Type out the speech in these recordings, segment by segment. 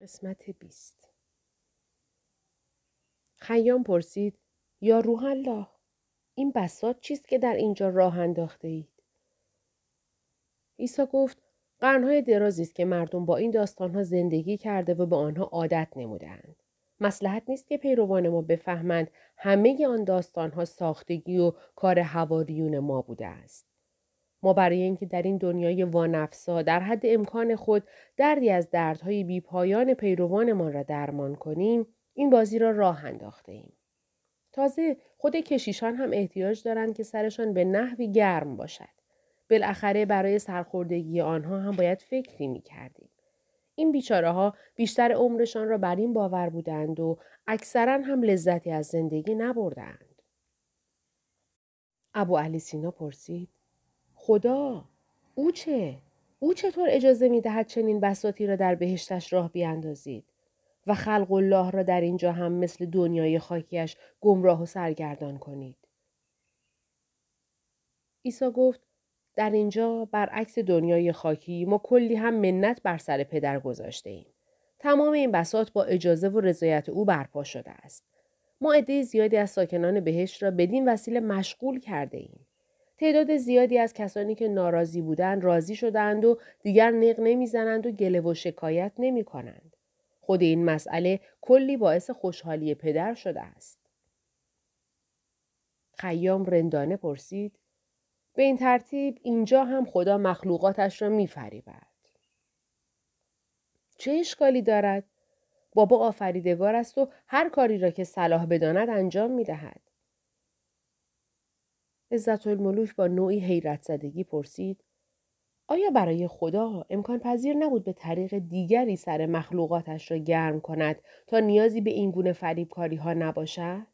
قسمت بیست خیام پرسید یا روح الله این بسات چیست که در اینجا راه انداخته اید؟ عیسی گفت قرنهای درازی است که مردم با این داستانها زندگی کرده و به آنها عادت نمودند. مسلحت نیست که پیروان ما بفهمند همه آن داستانها ساختگی و کار هواریون ما بوده است. ما برای اینکه در این دنیای وانفسا در حد امکان خود دردی از دردهای بیپایان پیروانمان را درمان کنیم این بازی را راه انداخته ایم. تازه خود کشیشان هم احتیاج دارند که سرشان به نحوی گرم باشد. بالاخره برای سرخوردگی آنها هم باید فکری می کردیم. این بیچاره ها بیشتر عمرشان را بر این باور بودند و اکثرا هم لذتی از زندگی نبردند. ابو علی سینا پرسید خدا او چه؟ او چطور اجازه می دهد چنین بساتی را در بهشتش راه بیاندازید و خلق الله را در اینجا هم مثل دنیای خاکیش گمراه و سرگردان کنید؟ عیسی گفت در اینجا برعکس دنیای خاکی ما کلی هم منت بر سر پدر گذاشته ایم. تمام این بسات با اجازه و رضایت او برپا شده است. ما عده زیادی از ساکنان بهشت را بدین وسیله مشغول کرده ایم. تعداد زیادی از کسانی که ناراضی بودند راضی شدند و دیگر نق نمی‌زنند و گله و شکایت نمی کنند. خود این مسئله کلی باعث خوشحالی پدر شده است. خیام رندانه پرسید به این ترتیب اینجا هم خدا مخلوقاتش را میفریبد. چه اشکالی دارد؟ بابا آفریدگار است و هر کاری را که صلاح بداند انجام می دهد. عزت الملوک با نوعی حیرت زدگی پرسید آیا برای خدا امکان پذیر نبود به طریق دیگری سر مخلوقاتش را گرم کند تا نیازی به این گونه فریبکاری ها نباشد؟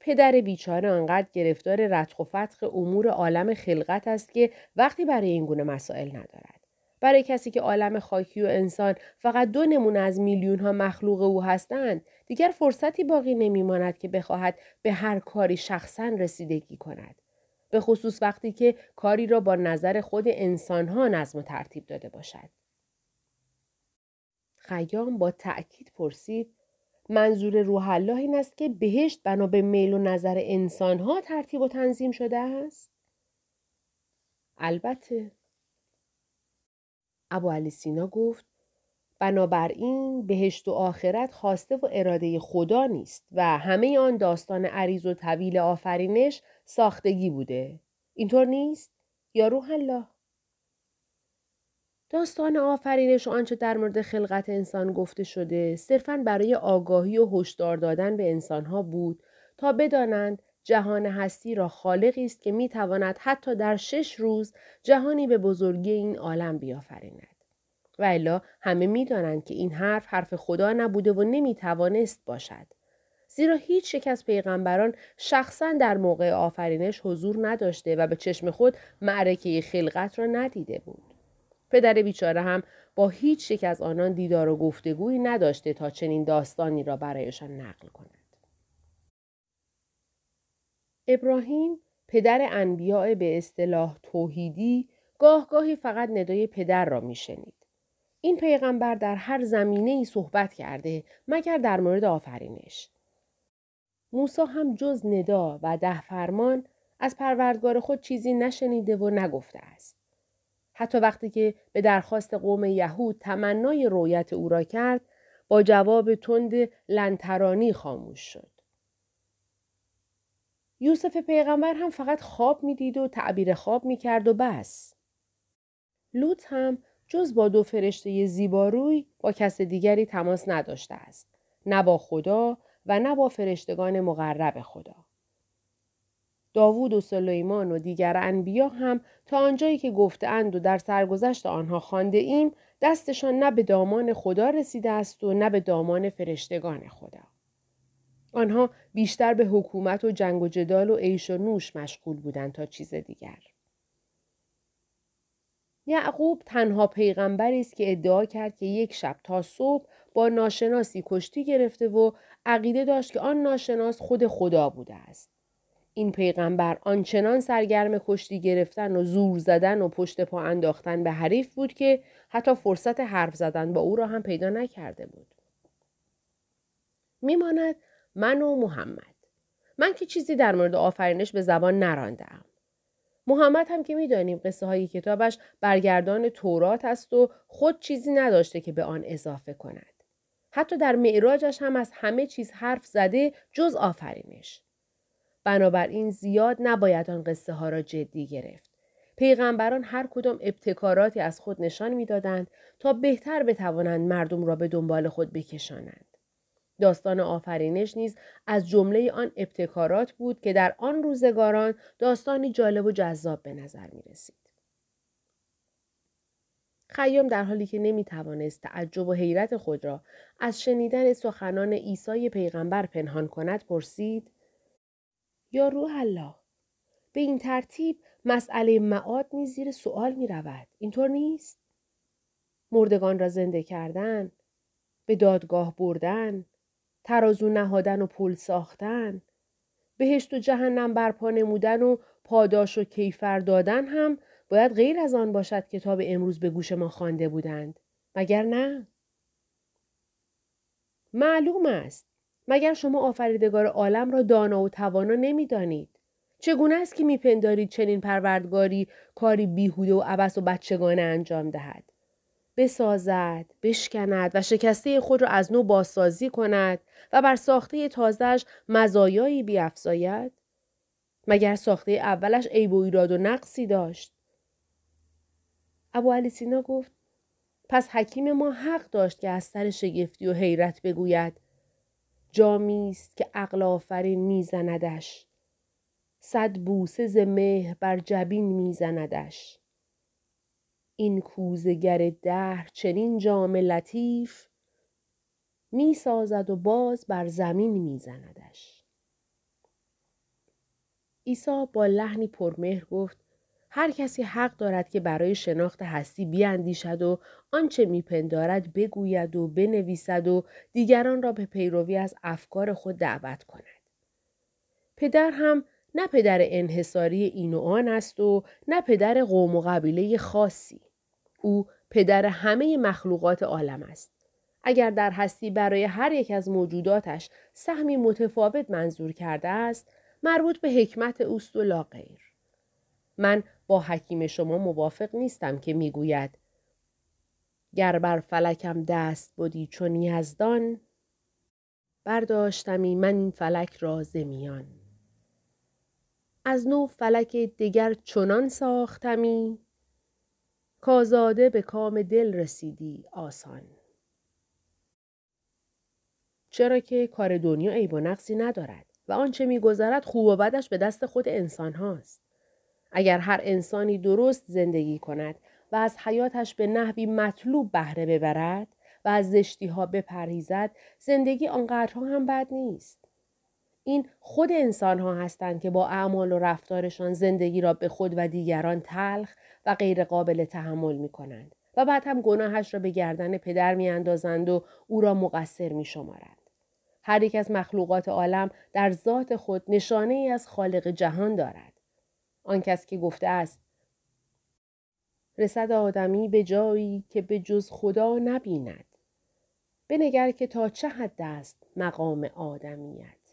پدر بیچاره آنقدر گرفتار رتق و فتق امور عالم خلقت است که وقتی برای این گونه مسائل ندارد. برای کسی که عالم خاکی و انسان فقط دو نمونه از میلیون ها مخلوق او هستند دیگر فرصتی باقی نمیماند که بخواهد به هر کاری شخصا رسیدگی کند. به خصوص وقتی که کاری را با نظر خود انسان ها نظم و ترتیب داده باشد. خیام با تأکید پرسید منظور روح الله این است که بهشت بنا به میل و نظر انسان ها ترتیب و تنظیم شده است؟ البته. ابو علی سینا گفت بنابراین بهشت و آخرت خواسته و اراده خدا نیست و همه آن داستان عریض و طویل آفرینش ساختگی بوده. اینطور نیست؟ یا روح الله؟ داستان آفرینش و آنچه در مورد خلقت انسان گفته شده صرفا برای آگاهی و هشدار دادن به انسانها بود تا بدانند جهان هستی را خالقی است که می تواند حتی در شش روز جهانی به بزرگی این عالم بیافریند. و الا همه می دانند که این حرف حرف خدا نبوده و نمی توانست باشد. زیرا هیچ یک از پیغمبران شخصا در موقع آفرینش حضور نداشته و به چشم خود معرکه خلقت را ندیده بود. پدر بیچاره هم با هیچ یک از آنان دیدار و گفتگویی نداشته تا چنین داستانی را برایشان نقل کند. ابراهیم پدر انبیاء به اصطلاح توحیدی گاه گاهی فقط ندای پدر را میشنید. این پیغمبر در هر زمینه ای صحبت کرده مگر در مورد آفرینش. موسی هم جز ندا و ده فرمان از پروردگار خود چیزی نشنیده و نگفته است. حتی وقتی که به درخواست قوم یهود تمنای رویت او را کرد با جواب تند لنترانی خاموش شد. یوسف پیغمبر هم فقط خواب می‌دید و تعبیر خواب می‌کرد و بس. لوط هم جز با دو فرشته زیباروی با کس دیگری تماس نداشته است. نه با خدا و نه با فرشتگان مقرب خدا. داوود و سلیمان و دیگر انبیا هم تا آنجایی که گفتهاند و در سرگذشت آنها خانده ایم دستشان نه به دامان خدا رسیده است و نه به دامان فرشتگان خدا. آنها بیشتر به حکومت و جنگ و جدال و عیش و نوش مشغول بودند تا چیز دیگر. یعقوب تنها پیغمبری است که ادعا کرد که یک شب تا صبح با ناشناسی کشتی گرفته و عقیده داشت که آن ناشناس خود خدا بوده است. این پیغمبر آنچنان سرگرم کشتی گرفتن و زور زدن و پشت پا انداختن به حریف بود که حتی فرصت حرف زدن با او را هم پیدا نکرده بود. میماند من و محمد. من که چیزی در مورد آفرینش به زبان نراندم. محمد هم که می‌دانیم قصه های کتابش برگردان تورات است و خود چیزی نداشته که به آن اضافه کند. حتی در معراجش هم از همه چیز حرف زده جز آفرینش. بنابراین زیاد نباید آن قصه ها را جدی گرفت. پیغمبران هر کدام ابتکاراتی از خود نشان می‌دادند تا بهتر بتوانند مردم را به دنبال خود بکشانند. داستان آفرینش نیز از جمله آن ابتکارات بود که در آن روزگاران داستانی جالب و جذاب به نظر می رسید. خیام در حالی که نمی توانست تعجب و حیرت خود را از شنیدن سخنان عیسی پیغمبر پنهان کند پرسید یا روح الله به این ترتیب مسئله معاد نیز زیر سوال می رود. اینطور نیست؟ مردگان را زنده کردن، به دادگاه بردن، ترازو نهادن و پل ساختن، بهشت و جهنم برپا نمودن و پاداش و کیفر دادن هم باید غیر از آن باشد که تا به امروز به گوش ما خوانده بودند. مگر نه؟ معلوم است. مگر شما آفریدگار عالم را دانا و توانا نمی‌دانید؟ چگونه است که میپندارید چنین پروردگاری کاری بیهوده و عبس و بچگانه انجام دهد؟ بسازد، بشکند و شکسته خود را از نو بازسازی کند و بر ساخته تازهش مزایایی بیافزاید؟ مگر ساخته اولش عیب و ایراد و نقصی داشت؟ ابو علی سینا گفت پس حکیم ما حق داشت که از سر شگفتی و حیرت بگوید جامی است که عقل آفرین میزندش صد بوسه ز مهر بر جبین میزندش این کوزگر دهر چنین جام لطیف می سازد و باز بر زمین می زندش. عیسی با لحنی پرمهر گفت هر کسی حق دارد که برای شناخت هستی بیاندیشد و آنچه میپندارد بگوید و بنویسد و دیگران را به پیروی از افکار خود دعوت کند. پدر هم نه پدر انحصاری این و آن است و نه پدر قوم و قبیله خاصی. او پدر همه مخلوقات عالم است. اگر در هستی برای هر یک از موجوداتش سهمی متفاوت منظور کرده است، مربوط به حکمت اوست و لاغیر. من با حکیم شما موافق نیستم که می‌گوید گر بر فلکم دست بودی چون یزدان برداشتمی من این فلک را زمیان از نو فلک دیگر چنان ساختمی کازاده به کام دل رسیدی آسان چرا که کار دنیا عیب و نقصی ندارد و آنچه میگذرد خوب و بدش به دست خود انسان هاست. اگر هر انسانی درست زندگی کند و از حیاتش به نحوی مطلوب بهره ببرد و از زشتی ها بپرهیزد زندگی آنقدرها هم بد نیست. این خود انسان ها هستند که با اعمال و رفتارشان زندگی را به خود و دیگران تلخ و غیر قابل تحمل می کنند و بعد هم گناهش را به گردن پدر می اندازند و او را مقصر می شمارند. هر یک از مخلوقات عالم در ذات خود نشانه ای از خالق جهان دارد. آن کس که گفته است رسد آدمی به جایی که به جز خدا نبیند. بنگر که تا چه حد است مقام آدمیت.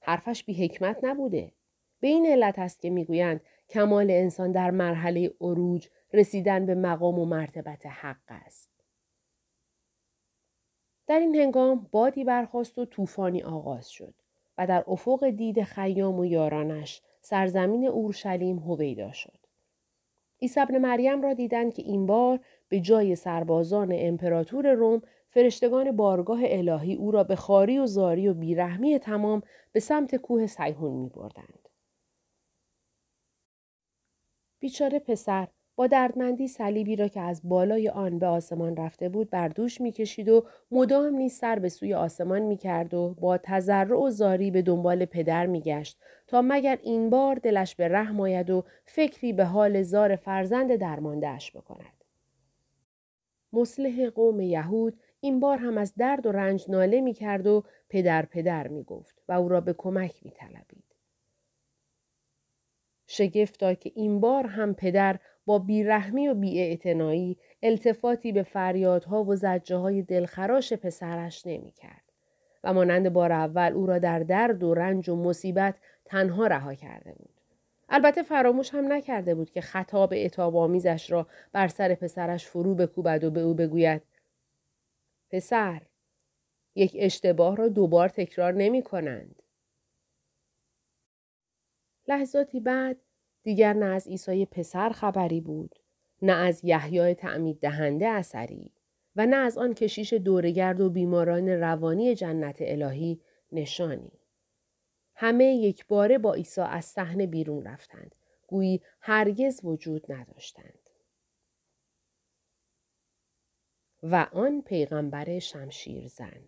حرفش بی حکمت نبوده. به این علت است که می‌گویند کمال انسان در مرحله عروج رسیدن به مقام و مرتبت حق است. در این هنگام بادی برخاست و طوفانی آغاز شد و در افق دید خیام و یارانش سرزمین اورشلیم هویدا شد. عیسی ابن مریم را دیدند که این بار به جای سربازان امپراتور روم فرشتگان بارگاه الهی او را به خاری و زاری و بیرحمی تمام به سمت کوه سیهون می بردند. بیچاره پسر با دردمندی صلیبی را که از بالای آن به آسمان رفته بود بر دوش می‌کشید و مدام نیز سر به سوی آسمان می‌کرد و با تذرع و زاری به دنبال پدر میگشت تا مگر این بار دلش به رحم آید و فکری به حال زار فرزند درماندهاش بکند مصلح قوم یهود این بار هم از درد و رنج ناله می کرد و پدر پدر می گفت و او را به کمک می طلبید. شگفتا که این بار هم پدر با بیرحمی و بیاعتنایی التفاتی به فریادها و زجه های دلخراش پسرش نمی‌کرد و مانند بار اول او را در درد و رنج و مصیبت تنها رها کرده بود. البته فراموش هم نکرده بود که خطاب اتاب آمیزش را بر سر پسرش فرو بکوبد و به او بگوید پسر یک اشتباه را دوبار تکرار نمی کنند. لحظاتی بعد دیگر نه از عیسی پسر خبری بود نه از یحیای تعمید دهنده اثری و نه از آن کشیش دورگرد و بیماران روانی جنت الهی نشانی. همه یک باره با عیسی از صحنه بیرون رفتند. گویی هرگز وجود نداشتند. و آن پیغمبر شمشیر زن.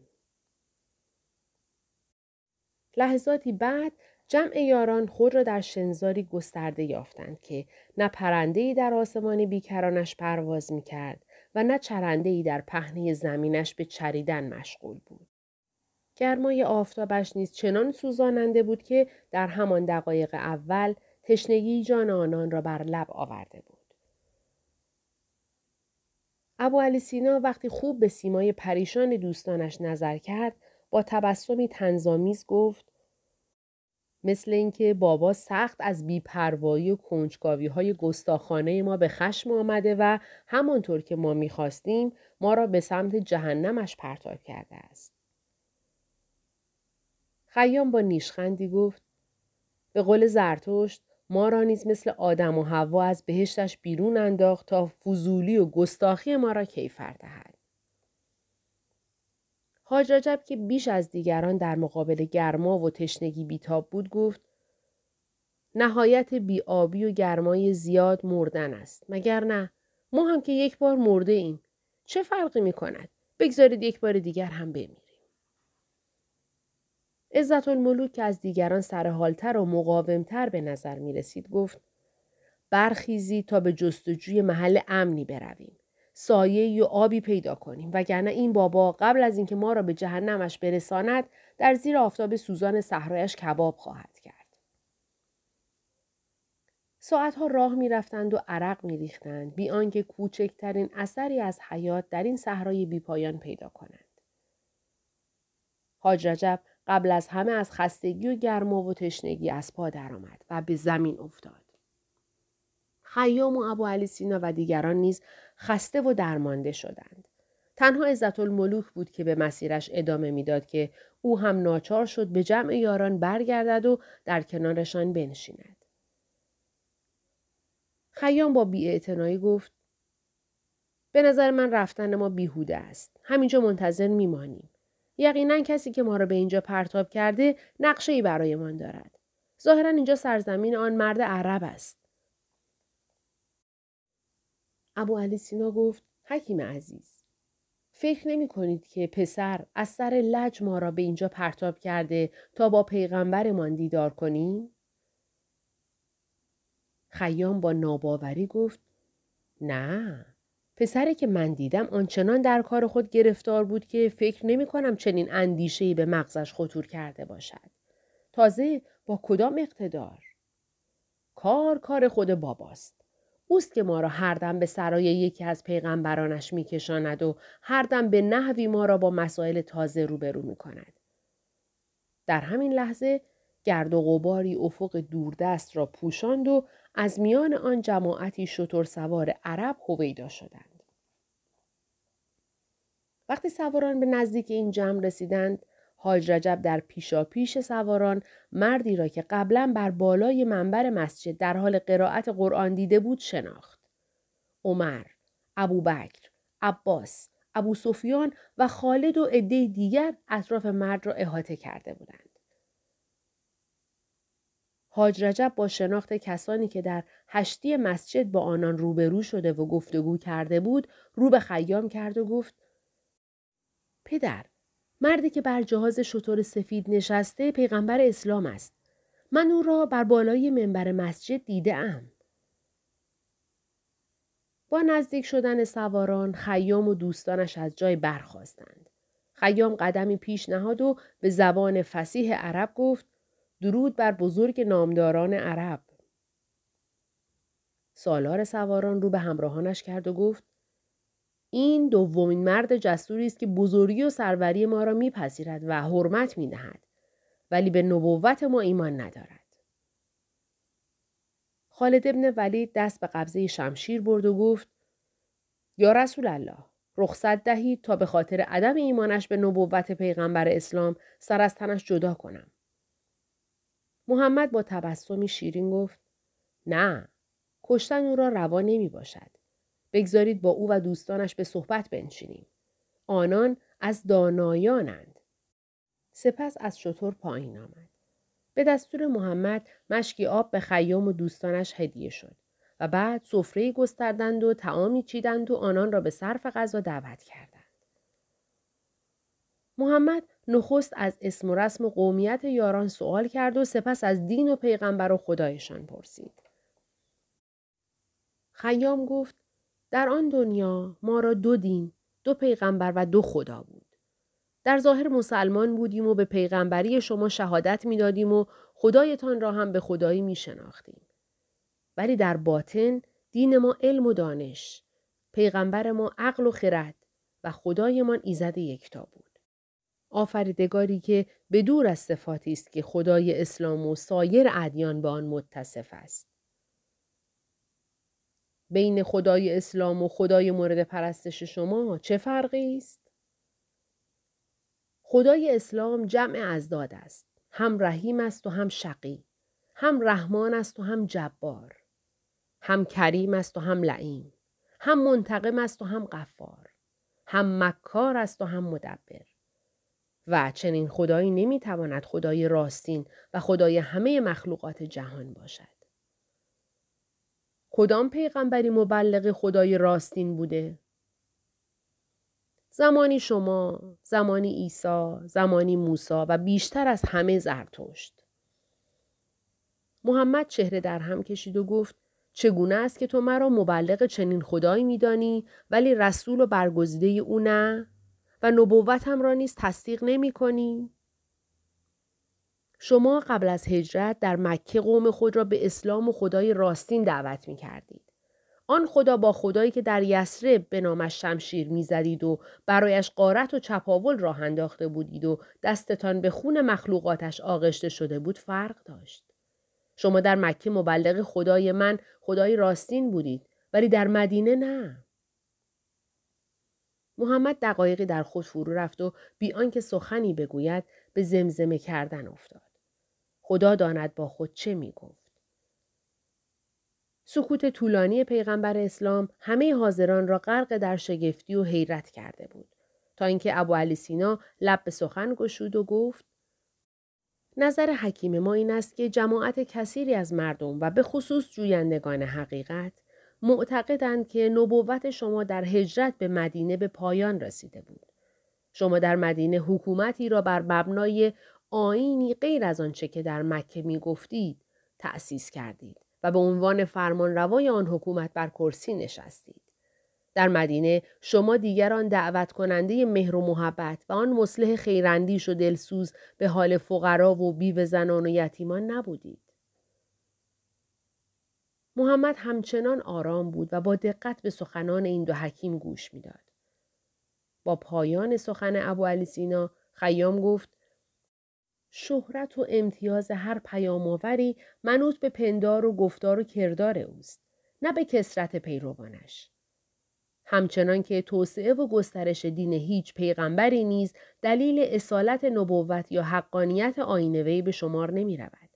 لحظاتی بعد جمع یاران خود را در شنزاری گسترده یافتند که نه پرندهی در آسمان بیکرانش پرواز می کرد و نه چرندهی در پهنه زمینش به چریدن مشغول بود. گرمای آفتابش نیز چنان سوزاننده بود که در همان دقایق اول تشنگی جان آنان را بر لب آورده بود. ابو علی سینا وقتی خوب به سیمای پریشان دوستانش نظر کرد با تبسمی تنظامیز گفت مثل اینکه بابا سخت از بیپروایی و کنجکاوی های گستاخانه ما به خشم آمده و همانطور که ما می‌خواستیم ما را به سمت جهنمش پرتاب کرده است. خیام با نیشخندی گفت به قول زرتشت ما را نیز مثل آدم و هوا از بهشتش بیرون انداخت تا فضولی و گستاخی ما را کیفر دهد. حاج رجب که بیش از دیگران در مقابل گرما و تشنگی بیتاب بود گفت نهایت بیابی و گرمای زیاد مردن است. مگر نه؟ ما هم که یک بار مرده ایم. چه فرقی می کند بگذارید یک بار دیگر هم بمیریم عزت الملوک که از دیگران سرحالتر و مقاومتر به نظر می رسید گفت برخیزی تا به جستجوی محل امنی برویم سایه و آبی پیدا کنیم وگرنه این بابا قبل از اینکه ما را به جهنمش برساند در زیر آفتاب سوزان صحرایش کباب خواهد کرد ساعتها راه می رفتند و عرق می ریختند بی آنکه کوچکترین اثری از حیات در این صحرای بیپایان پیدا کنند. حاج رجب قبل از همه از خستگی و گرما و تشنگی از پا درآمد و به زمین افتاد. خیام و ابو علی سینا و دیگران نیز خسته و درمانده شدند. تنها عزت الملوک بود که به مسیرش ادامه می‌داد که او هم ناچار شد به جمع یاران برگردد و در کنارشان بنشیند. خیام با بیاعتنایی گفت به نظر من رفتن ما بیهوده است. همینجا منتظر میمانیم. یقینا کسی که ما را به اینجا پرتاب کرده نقشه ای برایمان دارد. ظاهرا اینجا سرزمین آن مرد عرب است. ابو علی سینا گفت حکیم عزیز فکر نمی کنید که پسر از سر لج ما را به اینجا پرتاب کرده تا با پیغمبرمان دیدار کنیم؟ خیام با ناباوری گفت نه پسری که من دیدم آنچنان در کار خود گرفتار بود که فکر نمی کنم چنین اندیشهی به مغزش خطور کرده باشد. تازه با کدام اقتدار؟ کار کار خود باباست. اوست که ما را هر دم به سرای یکی از پیغمبرانش میکشاند و هر دم به نحوی ما را با مسائل تازه روبرو می کند. در همین لحظه گرد و غباری افق دوردست را پوشاند و از میان آن جماعتی شطور سوار عرب هویدا شدند. وقتی سواران به نزدیک این جمع رسیدند، حاج رجب در پیشا پیش سواران مردی را که قبلا بر بالای منبر مسجد در حال قرائت قرآن دیده بود شناخت. عمر، ابوبکر، عباس، ابو سفیان و خالد و عده دیگر اطراف مرد را احاطه کرده بودند. حاج رجب با شناخت کسانی که در هشتی مسجد با آنان روبرو شده و گفتگو کرده بود رو به خیام کرد و گفت پدر مردی که بر جهاز شطور سفید نشسته پیغمبر اسلام است من او را بر بالای منبر مسجد دیده ام. با نزدیک شدن سواران خیام و دوستانش از جای برخواستند. خیام قدمی پیش نهاد و به زبان فسیح عرب گفت درود بر بزرگ نامداران عرب. سالار سواران رو به همراهانش کرد و گفت این دومین مرد جسوری است که بزرگی و سروری ما را میپذیرد و حرمت می‌دهد ولی به نبوت ما ایمان ندارد خالد ابن ولید دست به قبضه شمشیر برد و گفت یا رسول الله رخصت دهید تا به خاطر عدم ایمانش به نبوت پیغمبر اسلام سر از تنش جدا کنم. محمد با تبسمی شیرین گفت نه کشتن او را روا نمی باشد. بگذارید با او و دوستانش به صحبت بنشینیم. آنان از دانایانند. سپس از شطور پایین آمد. به دستور محمد مشکی آب به خیام و دوستانش هدیه شد و بعد سفره گستردند و تعامی چیدند و آنان را به صرف غذا دعوت کردند. محمد نخست از اسم و رسم و قومیت یاران سوال کرد و سپس از دین و پیغمبر و خدایشان پرسید. خیام گفت در آن دنیا ما را دو دین، دو پیغمبر و دو خدا بود. در ظاهر مسلمان بودیم و به پیغمبری شما شهادت می‌دادیم و خدایتان را هم به خدایی می شناختیم. ولی در باطن دین ما علم و دانش، پیغمبر ما عقل و خرد و خدایمان ایزد یکتا بود. آفریدگاری که به دور از صفاتی است که خدای اسلام و سایر ادیان به آن متصف است. بین خدای اسلام و خدای مورد پرستش شما چه فرقی است؟ خدای اسلام جمع ازداد است. هم رحیم است و هم شقی. هم رحمان است و هم جبار. هم کریم است و هم لعیم. هم منتقم است و هم غفار. هم مکار است و هم مدبر. و چنین خدایی نمی‌تواند خدای راستین و خدای همه مخلوقات جهان باشد. کدام پیغمبری مبلغ خدای راستین بوده؟ زمانی شما، زمانی عیسی، زمانی موسی و بیشتر از همه زرتشت. محمد چهره در هم کشید و گفت چگونه است که تو مرا مبلغ چنین خدایی میدانی ولی رسول و برگزیده او نه و نبوتم را نیز تصدیق نمی کنی؟ شما قبل از هجرت در مکه قوم خود را به اسلام و خدای راستین دعوت می کردید. آن خدا با خدایی که در یسرب به نامش شمشیر می‌زدید و برایش قارت و چپاول راه انداخته بودید و دستتان به خون مخلوقاتش آغشته شده بود فرق داشت. شما در مکه مبلغ خدای من خدای راستین بودید ولی در مدینه نه. محمد دقایقی در خود فرو رفت و بی آنکه سخنی بگوید به زمزمه کردن افتاد. خدا داند با خود چه می گفت. سکوت طولانی پیغمبر اسلام همه حاضران را غرق در شگفتی و حیرت کرده بود تا اینکه ابو علی سینا لب به سخن گشود و گفت نظر حکیم ما این است که جماعت کثیری از مردم و به خصوص جویندگان حقیقت معتقدند که نبوت شما در هجرت به مدینه به پایان رسیده بود. شما در مدینه حکومتی را بر مبنای آینی غیر از آنچه که در مکه می گفتید تأسیس کردید. و به عنوان فرمانروای آن حکومت بر کرسی نشستید. در مدینه شما دیگران دعوت کننده مهر و محبت و آن مصلح خیراندیش و دلسوز به حال فقرا و بیو زنان و یتیمان نبودید. محمد همچنان آرام بود و با دقت به سخنان این دو حکیم گوش می‌داد. با پایان سخن ابو علی سینا خیام گفت شهرت و امتیاز هر پیامآوری منوط به پندار و گفتار و کردار اوست نه به کسرت پیروانش همچنان که توسعه و گسترش دین هیچ پیغمبری نیز دلیل اصالت نبوت یا حقانیت آین وی به شمار نمی رود.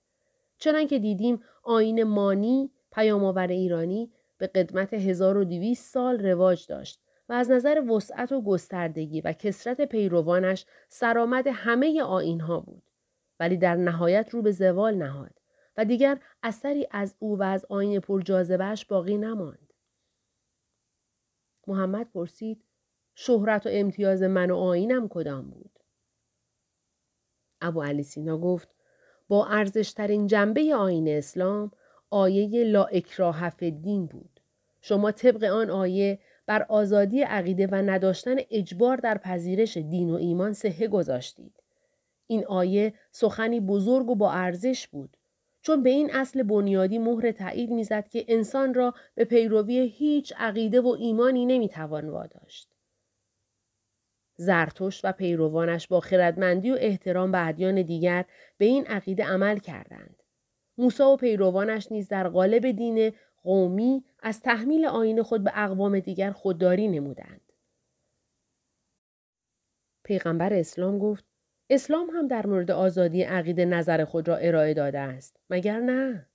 چنان که دیدیم آین مانی پیامآور ایرانی به قدمت 1200 سال رواج داشت و از نظر وسعت و گستردگی و کسرت پیروانش سرآمد همه آینها بود. ولی در نهایت رو به زوال نهاد و دیگر اثری از او و از آین پرجاذبهش باقی نماند. محمد پرسید شهرت و امتیاز من و آینم کدام بود؟ ابو علی سینا گفت با ارزشترین جنبه آین اسلام آیه لا اکراه دین بود. شما طبق آن آیه بر آزادی عقیده و نداشتن اجبار در پذیرش دین و ایمان سهه گذاشتید. این آیه سخنی بزرگ و با ارزش بود چون به این اصل بنیادی مهر تایید می‌زد که انسان را به پیروی هیچ عقیده و ایمانی نمی‌توان واداشت. زرتشت و پیروانش با خردمندی و احترام به ادیان دیگر به این عقیده عمل کردند. موسی و پیروانش نیز در قالب دین قومی از تحمیل آین خود به اقوام دیگر خودداری نمودند. پیغمبر اسلام گفت اسلام هم در مورد آزادی عقیده نظر خود را ارائه داده است مگر نه